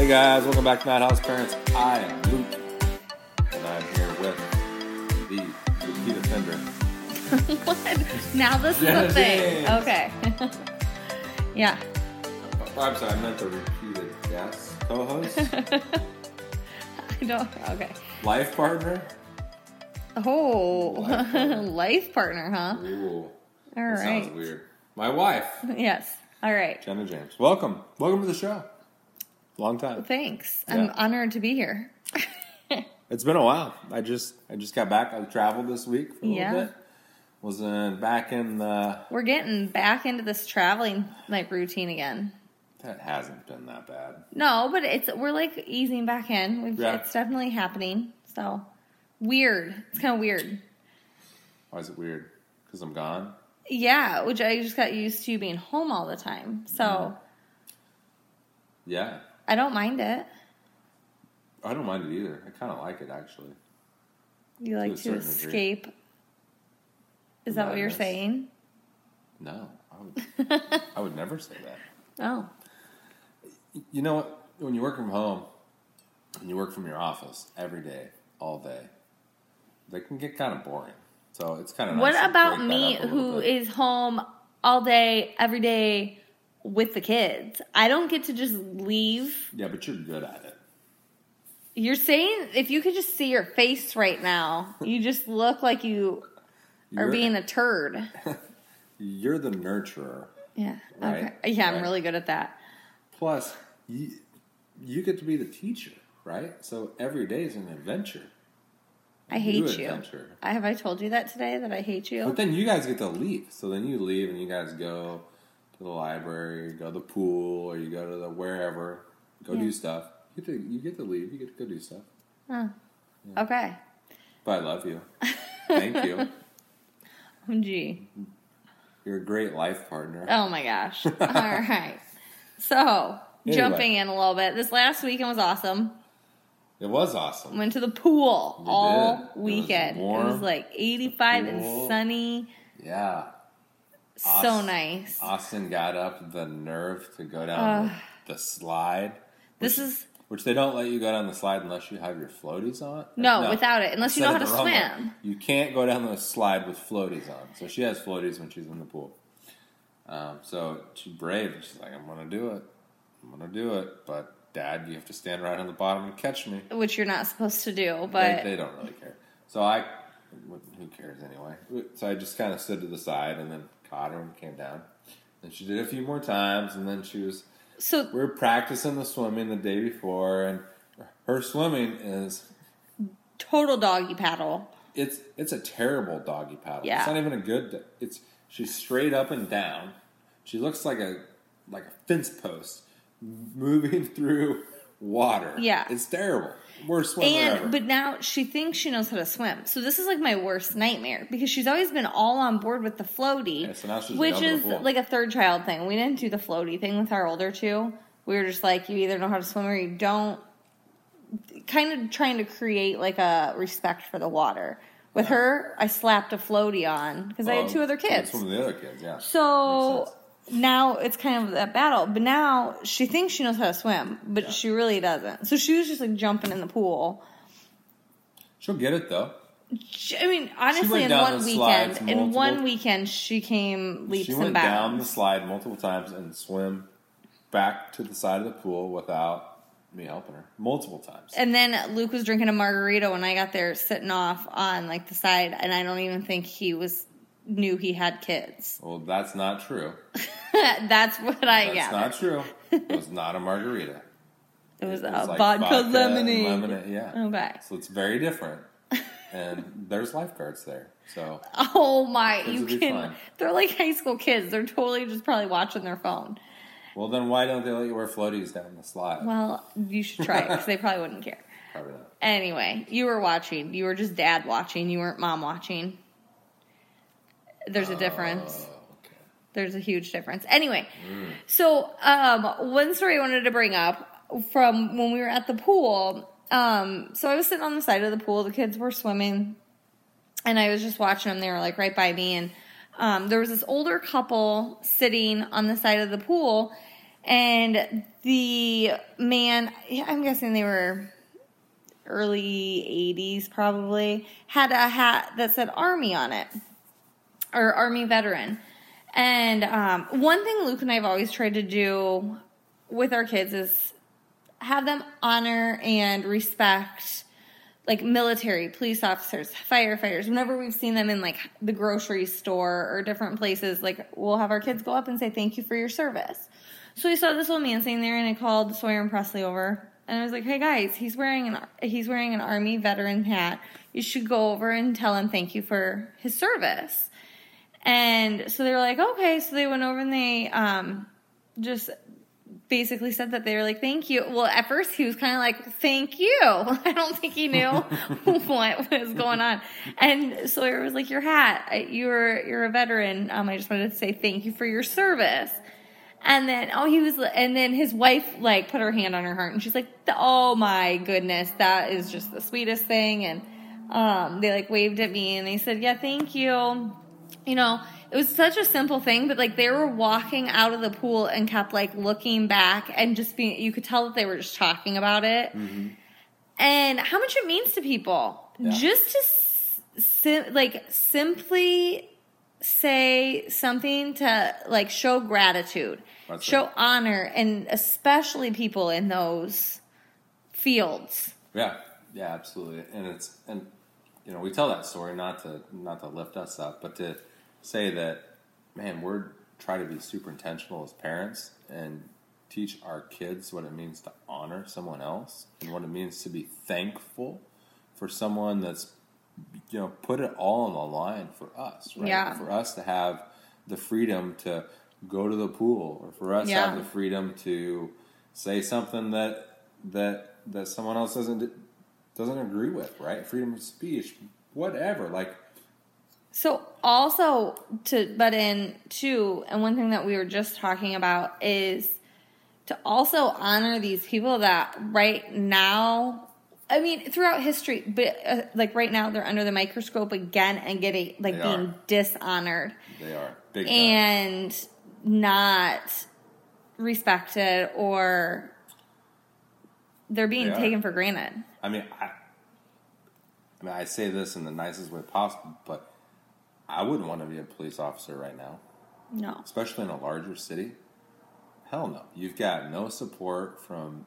Hey guys, welcome back to Madhouse Parents. I am Luke, and I'm here with the repeat offender. what? Now this is Jena a thing. James. Okay. yeah. Oh, I'm sorry, I meant the repeated guest co-host, I don't. Okay. life partner. Oh, Life partner. life partner, huh? Ooh, All that right. sounds weird. My wife, Yes. All right. Jena James. Welcome, welcome to the show. Long time. Thanks. Yeah. I'm honored to be here. It's been a while. I just I just got back. I traveled this week for a Yeah. little bit. Was in, back in the. We're getting back into this traveling like routine again. That hasn't been that bad. No, but it's we're like easing back in. We've, Yeah. It's definitely happening. So weird. It's kind of weird. Why is it weird? Because I'm gone. Yeah, which I just got used to being home all the time. So Mm-hmm. Yeah, I don't mind it. I don't mind it either. I kind of like it actually. You like a to, certain degree. escape. Is that what you're saying? No, I would. I would never say that. Oh. You know what? When you work from home and you work from your office every day, all day, they can get kind of boring. So it's kind of What nice to about me who bit. is home all day, every day with the kids? I don't get to just leave. Yeah, but you're good at it. You're saying if you could just see your face right now, you just look like you are You're- being a turd. You're the nurturer. Yeah. Right, Okay. Yeah, I'm really good at that. Plus, you, you get to be the teacher, right? So every day is an adventure. I hate you. adventure. I, have I told you that today that I hate you? But then you guys get to leave. So then you leave and you guys go to the library, go to the pool, or you go to the wherever, go Yeah. do stuff. You get, to, you get to leave. You get to go do stuff. Okay. But I love you. Thank you. Oh, Gee. You're a great life partner. Oh my gosh. All right. So, Anyway. jumping in a little bit. This last weekend was awesome. It was awesome. Went to the pool You all did. It was weekend. It was, like 85 cool. and sunny. Yeah. So nice. Austin got up the nerve to go down the, the slide. This is Which they don't let you go down the slide unless you have your floaties on. No, without it, unless you know how to way. swim. You can't go down the slide with floaties on. So she has floaties when she's in the pool. Um, so she's brave. She's like, I'm to do it. I'm to do it. But dad, you have to stand right on the bottom and catch me. which you're not supposed to do, They, but they don't really care. So I, who cares anyway? So I just kind of stood to the side and then caught her and came down. And she did it a few more times, and then she was. so we are practicing the swimming the day before, and her swimming is total doggy paddle. it's it's a terrible doggy paddle. Yeah. It's not even a good. It's she's straight up and down. She looks like a like a fence post moving through water. Yeah. it's terrible. Worst swimmer And ever. but now she thinks she knows how to swim. So this is like my worst nightmare because she's always been all on board with the floaty, Yeah, so which is like a third child thing. We didn't do the floaty thing with our older two. We were just like, you either know how to swim or you don't. Kind of trying to create like a respect for the water. With her, I slapped a floaty on because I had oh, two other kids. Some of the other kids, yeah. So. Now it's kind of that battle. But now she thinks she knows how to swim, but Yeah. she really doesn't. So she was just like jumping in the pool. she'll get it though. She- I mean, honestly, in one weekend, in one weekend, she came leaps she and went down the slide multiple times and swim back to the side of the pool without me helping her multiple times. And then Luke was drinking a margarita when I got there, sitting off on like the side, and I don't even think he was knew he had kids. well, that's not true. That's what I That's gathered. not true. It was not a margarita. it was It a like vodka, vodka lemonade. lemonade, yeah. Okay. So it's very different. And there's lifeguards there. So Oh my! You can. fine. They're like high school kids. They're totally just probably watching their phone. well then why don't they let you wear floaties down the slide? Well, you should try it because they probably wouldn't care. Probably not. Anyway, you were watching. You were just dad watching. You weren't mom watching. There's a difference. Oh, okay. There's a huge difference. Anyway, so um, one story I wanted to bring up from when we were at the pool. Um, so I was sitting on the side of the pool. The kids were swimming, and I was just watching them. They were like right by me, and um, there was this older couple sitting on the side of the pool, and the man, I'm guessing they were early 80s probably, had a hat that said Army on it, or Army veteran. And um, one thing Luke and I have always tried to do with our kids is have them honor and respect like military, police officers, firefighters. Whenever we've seen them in like the grocery store or different places, like we'll have our kids go up and say thank you for your service. So we saw this old man sitting there, and I called Sawyer and Presley over, and I was like, "Hey guys, he's wearing an he's wearing an army veteran hat. You should go over and tell him thank you for his service." And so they were like, "Okay." So they went over and they um, just basically said that they were like, "Thank you." Well, at first he was kind of like, "Thank you." I don't think he knew what was going on. And Sawyer was like, "Your hat. You're you're a veteran. Um, I just wanted to say thank you for your service." And then, oh, he was, and then his wife like put her hand on her heart, and she's like, "Oh my goodness, that is just the sweetest thing." And um, they like waved at me, and they said, "Yeah, thank you." You know, it was such a simple thing, but like they were walking out of the pool and kept like looking back and just being, you could tell that they were just talking about it. Mm-hmm. And how much it means to people. Yeah. Just to sim- like simply say something to like show gratitude, That's show right. honor, and especially people in those fields. Yeah, yeah, absolutely. And it's and you know we tell that story not to not to lift us up, but to say that man, we're try to be super intentional as parents and teach our kids what it means to honor someone else and what it means to be thankful for someone that's you know put it all on the line for us, right? Yeah. For us to have the freedom to go to the pool or for us to Yeah. have the freedom to say something that that that someone else doesn't doesn't agree with, right? Freedom of speech, whatever. Like So also to butt in too, and one thing that we were just talking about is to also honor these people that right now, I mean, throughout history, but uh, like right now, they're under the microscope again and getting like They being are. dishonored they are big time. and not respected or they're being They taken for granted. I mean, I, I mean, I say this in the nicest way possible, but I wouldn't want to be a police officer right now, No. especially in a larger city. Hell no. You've got no support from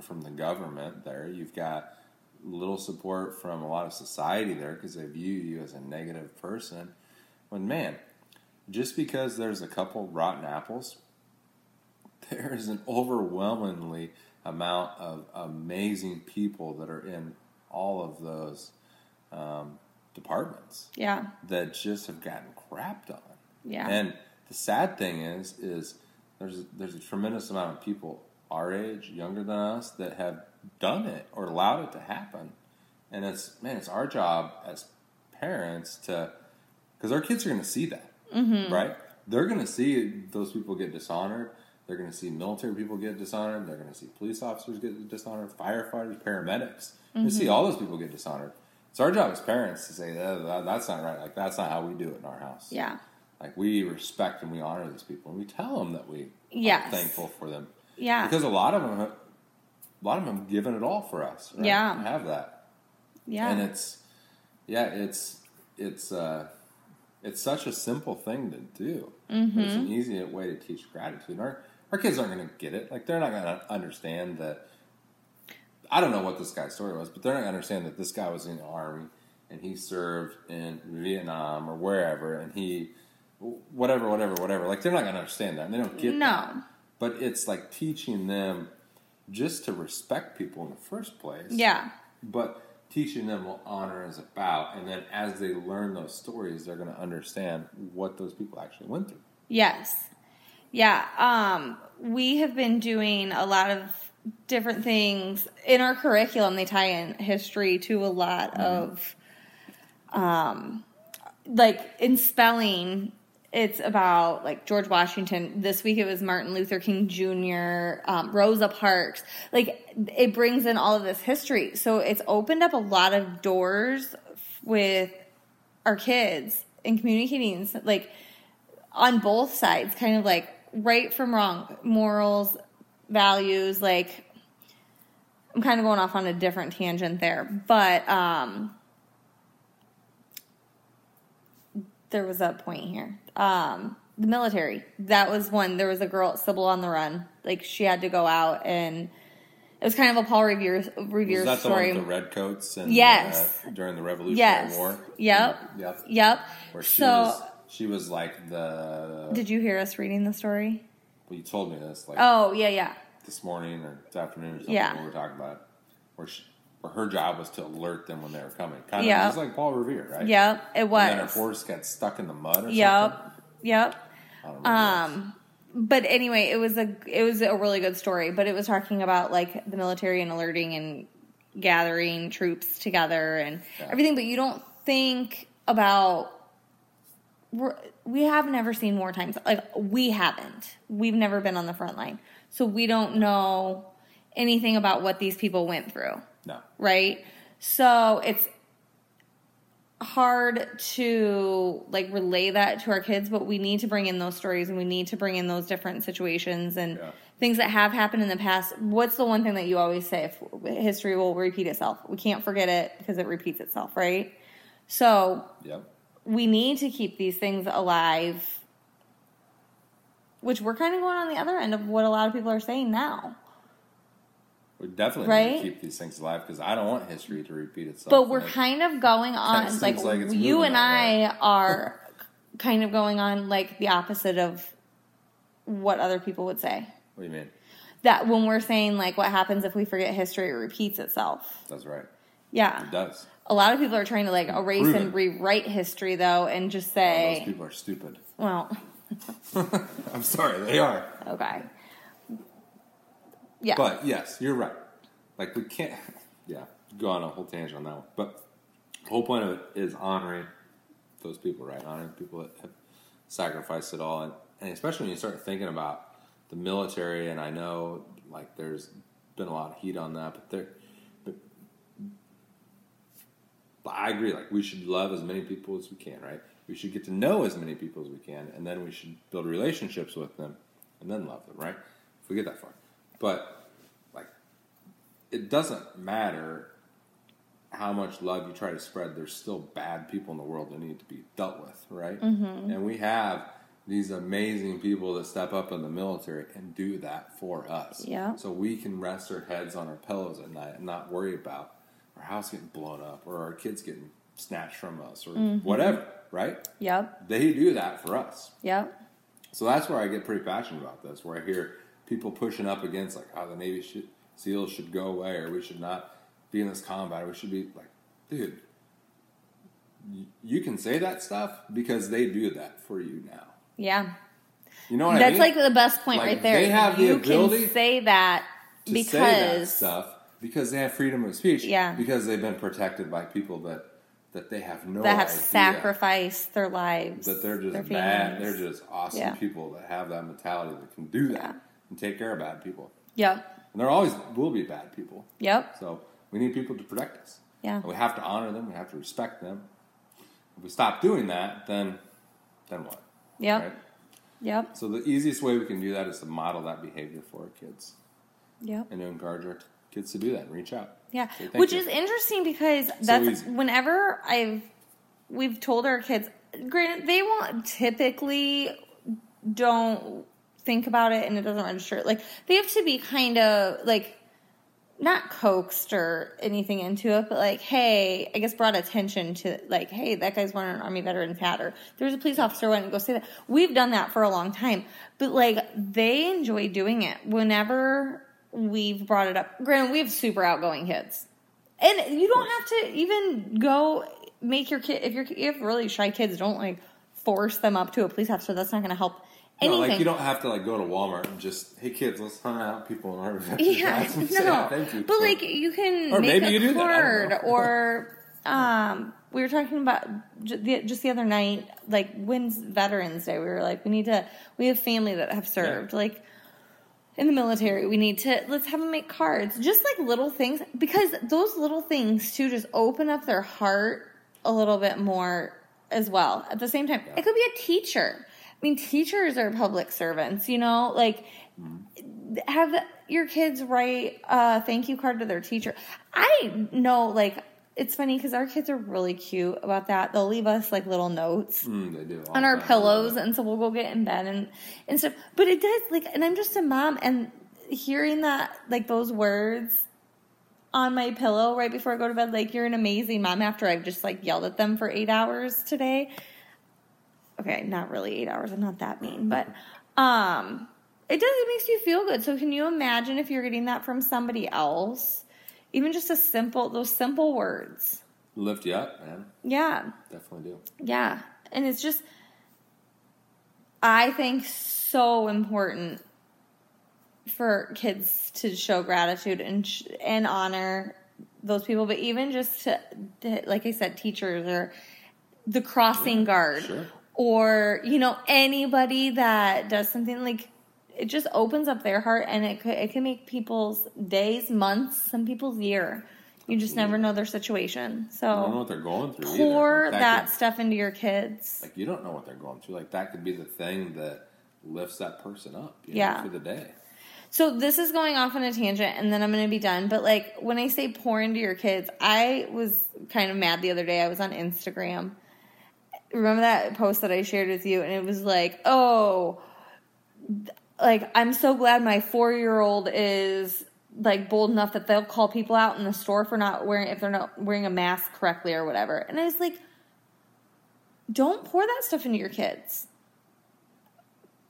from the government there. You've got little support from a lot of society there because they view you as a negative person. When man, just because there's a couple rotten apples, there is an overwhelmingly amount of amazing people that are in all of those um, departments Yeah. that just have gotten crapped on. Yeah. And the sad thing is, is there's there's a tremendous amount of people our age, younger than us, that have done it or allowed it to happen. And it's man, it's our job as parents to, because our kids are going to see that, Mm-hmm. right? They're going to see those people get dishonored. They're going to see military people get dishonored. They're going to see police officers get dishonored, firefighters, paramedics. They see Mm-hmm. all those people get dishonored. It's our job as parents to say that, that that's not right. Like that's not how we do it in our house. Yeah. Like we respect and we honor these people, and we tell them that we Yes. are thankful for them Yeah. because a lot of them, have, a lot of them have given it all for us. Right? Yeah. To have that, yeah. and it's yeah, it's it's uh, it's such a simple thing to do. Mm-hmm. It's an easy way to teach gratitude. Our our kids aren't going to get it. Like they're not going to understand that. I don't know what this guy's story was, but they're not going to understand that this guy was in the army and he served in Vietnam or wherever, and he whatever, whatever, whatever. Like they're not going to understand that. And they don't get No. that. But it's like teaching them just to respect people in the first place yeah. but teaching them what honor is about and then as they learn those stories they're going to understand what those people actually went through Yes. Yeah. Um, we have been doing a lot of different things in our curriculum. They tie in history to a lot of, um, like in spelling, it's about like George Washington. This week it was Martin Luther King Jr., um, Rosa Parks. Like it brings in all of this history. So it's opened up a lot of doors with our kids and communicating like on both sides, kind of like right from wrong, morals, values. Like, I'm kind of going off on a different tangent there, but um, there was a point here. Um, the military. That was one. There was a girl, Sybil on the Run. Like, she had to go out and. It was kind of a Paul Revere, Revere Was the story. one with the redcoats and Yes. uh, during the Revolutionary Yes. War? Yep. Yep. Yep. Where she so, was she was like the did you hear us reading the story? well, you told me this like Oh, yeah, yeah. This morning or this afternoon or something Yeah. we were talking about it, where she, where her job was to alert them when they were coming. Kind Yeah. of just like Paul Revere, right? Yep, it was. And then her horse got stuck in the mud or Yep. something. Yep. I. Um, but anyway, it was a it was a really good story. But it was talking about like the military and alerting and gathering troops together and Yeah. everything. But you don't think about we're, we have never seen war times like we haven't. We've never been on the front line, so we don't know anything about what these people went through no. right? So it's hard to like relay that to our kids, but we need to bring in those stories and we need to bring in those different situations and Yeah. things that have happened in the past. What's the one thing that you always say? If history will repeat itself. We can't forget it because it repeats itself, right? So Yep. we need to keep these things alive, which we're kind of going on the other end of what a lot of people are saying now. We're definitely need Right? to keep these things alive because I don't want history to repeat itself. But we're kind of going on like, like you and I are kind of going on like the opposite of what other people would say. What do you mean? That when we're saying like what happens if we forget history, it repeats itself. That's right. Yeah. It does. A lot of people are trying to like erase Prove and rewrite history though and just Those say, people are stupid. well, I'm sorry, they are. okay. Yeah. But yes, you're right. Like we can't, yeah, go on a whole tangent on that one. But the whole point of it is honoring those people, right? Honoring people that have sacrificed it all, and, and especially when you start thinking about the military. And I know, like, there's been a lot of heat on that, but there, but, but I agree. Like, we should love as many people as we can, right? We should get to know as many people as we can, and then we should build relationships with them, and then love them, right? If we get that far, but like it doesn't matter how much love you try to spread, there's still bad people in the world that need to be dealt with, right? Mm-hmm. And we have these amazing people that step up in the military and do that for us. Yeah. So we can rest our heads on our pillows at night and not worry about our house getting blown up or our kids getting snatched from us or mm-hmm. whatever, right? Yep. They do that for us. Yep. So that's where I get pretty passionate about this, where I hear people pushing up against like, oh, the Navy should, SEALs should go away, or we should not be in this combat. or We should be like, dude, you can say that stuff because they do that for you now. Yeah. You know what I That's mean? like the best point Like, right there. they have the you ability can say that to because say that stuff because they have freedom of speech. Yeah. Because they've been protected by people that that they have no that have sacrificed their lives. that they're just bad. They're just awesome Yeah. people that have that mentality that can do that Yeah. and take care of bad people. Yep. And there always will be bad people. Yep. So we need people to protect us. Yeah. And we have to honor them. We have to respect them. If we stop doing that, then then what? Yep. Right? Yep. So the easiest way we can do that is to model that behavior for our kids Yep. and to encourage our kids to do that and reach out. Yeah, which you. is interesting because that's easy. whenever I've we've told our kids. Granted, they won't typically don't think about it and it doesn't register. Like they have to be kind of like not coaxed or anything into it, but like, hey, I guess brought attention to like, hey, that guy's wearing an army veteran's hat, or there's a police officer went and go say that. We've done that for a long time, but like they enjoy doing it whenever we've brought it up. Granted, we have super outgoing kids, and you don't have to even go make your kid if you're you have really shy kids. Don't like force them up to a police officer. That's not going to help No, anything. like you don't have to like go to Walmart and just hey kids, let's hunt out people in our Yeah, Say, no, thank you. but like you can Or make maybe a you do that, card, or um, we were talking about just the other night, like when's Veterans Day? We were like, we need to, we have family that have served, like in the military. We need to let's have them make cards, just like little things, because those little things too just open up their heart a little bit more as well. At the same time, it could be a teacher. I mean, teachers are public servants, you know, like have your kids write a thank you card to their teacher. I know, like, it's funny because our kids are really cute about that. They'll leave us like little notes Mm, they do on our pillows, and so we'll go get in bed and and stuff. But it does like, and I'm just a mom, and hearing that like those words on my pillow right before I go to bed, like you're an amazing mom. After I've just like yelled at them for eight hours today. Okay, not really eight hours. I'm not that mean, but um, it does. It makes you feel good. So can you imagine if you're getting that from somebody else? Even just a simple, those simple words. Lift you up, man. Yeah. Definitely do. Yeah. And it's just, I think, so important for kids to show gratitude and, sh- and honor those people, but even just to, to, like I said, teachers or the crossing guard sure. or, you know, anybody that does something like, it just opens up their heart and it could, it can make people's days, months, some people's year. You just never know their situation. So I don't know what they're going through. pour. Like, that could- stuff into your kids. like you don't know what they're going through. Like that could be the thing that lifts that person up. You Yeah. Know, for the day. So this is going off on a tangent and then I'm going to be done. But like when I say pour into your kids, I was kind of mad the other day. I was on Instagram. Remember that post that I shared with you? And it was like, oh, like I'm so glad my four year old is like bold enough that they'll call people out in the store for not wearing if they're not wearing a mask correctly or whatever. And I was like, don't pour that stuff into your kids.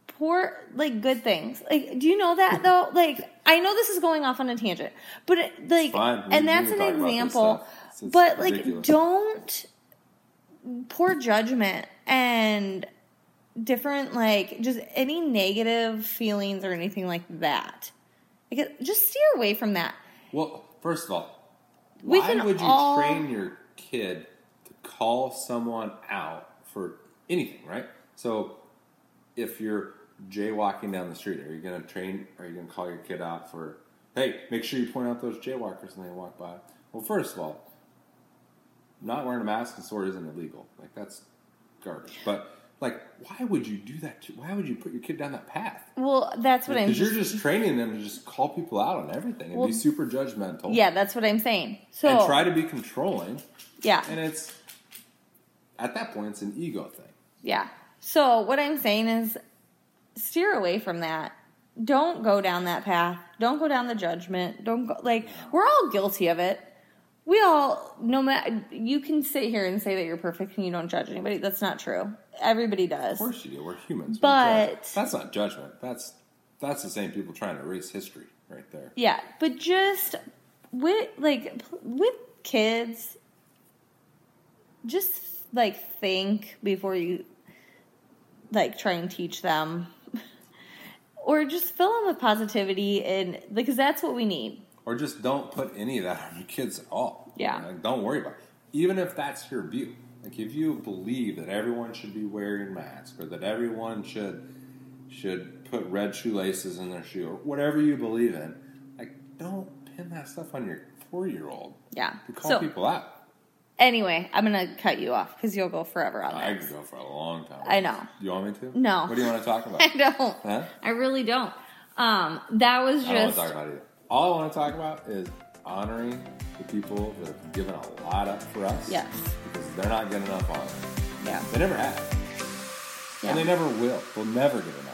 Pour like good things. Like, do you know that though? Like, I know this is going off on a tangent, but it, like. And that's an talk about this example. stuff. It's- it's but like, don't pour judgment and different like just any negative feelings or anything like that. Like, just steer away from that. Well, first of all, We why would you all- train your kid to call someone out for anything, right? So, if you're jaywalking down the street, are you going to train? Are you going to call your kid out for, hey, make sure you point out those jaywalkers when they walk by? Well, first of all, not wearing a mask and store isn't illegal. Like that's garbage. But like, why would you do that? To, why would you put your kid down that path? Well, that's what I'm. Because you're just training them to just call people out on everything and Well, be super judgmental. Yeah, that's what I'm saying. So and try to be controlling. yeah, And it's at that point, it's an ego thing. yeah. So what I'm saying is, steer away from that. Don't go down that path. Don't go down the judgment. Don't go like we're all guilty of it. We all, no matter, you can sit here and say that you're perfect and you don't judge anybody. That's not true. Everybody does. Of course you do. We're humans. But- judge. that's not judgment. That's that's the same people trying to erase history right there. Yeah, but just with like with kids, just like think before you like try and teach them, or just fill them with positivity and because that's what we need. Or just don't put any of that on your kids at all. Yeah. Like, don't worry about it. Even if that's your view. Like if you believe that everyone should be wearing masks or that everyone should should put red shoelaces in their shoe or whatever you believe in, like don't pin that stuff on your four year old. Yeah. To call So people out. anyway, I'm gonna cut you off because you'll go forever on I this. could go for a long time. I know. You want me to? No. What do you want to talk about? I don't. Huh? I really don't. Um, that was I don't want just to talk about it. All I want to talk about is honoring the people that have given a lot up for us. Yes. Because they're not getting enough honor. yeah. They never have. Yeah. And they never will. They'll never get enough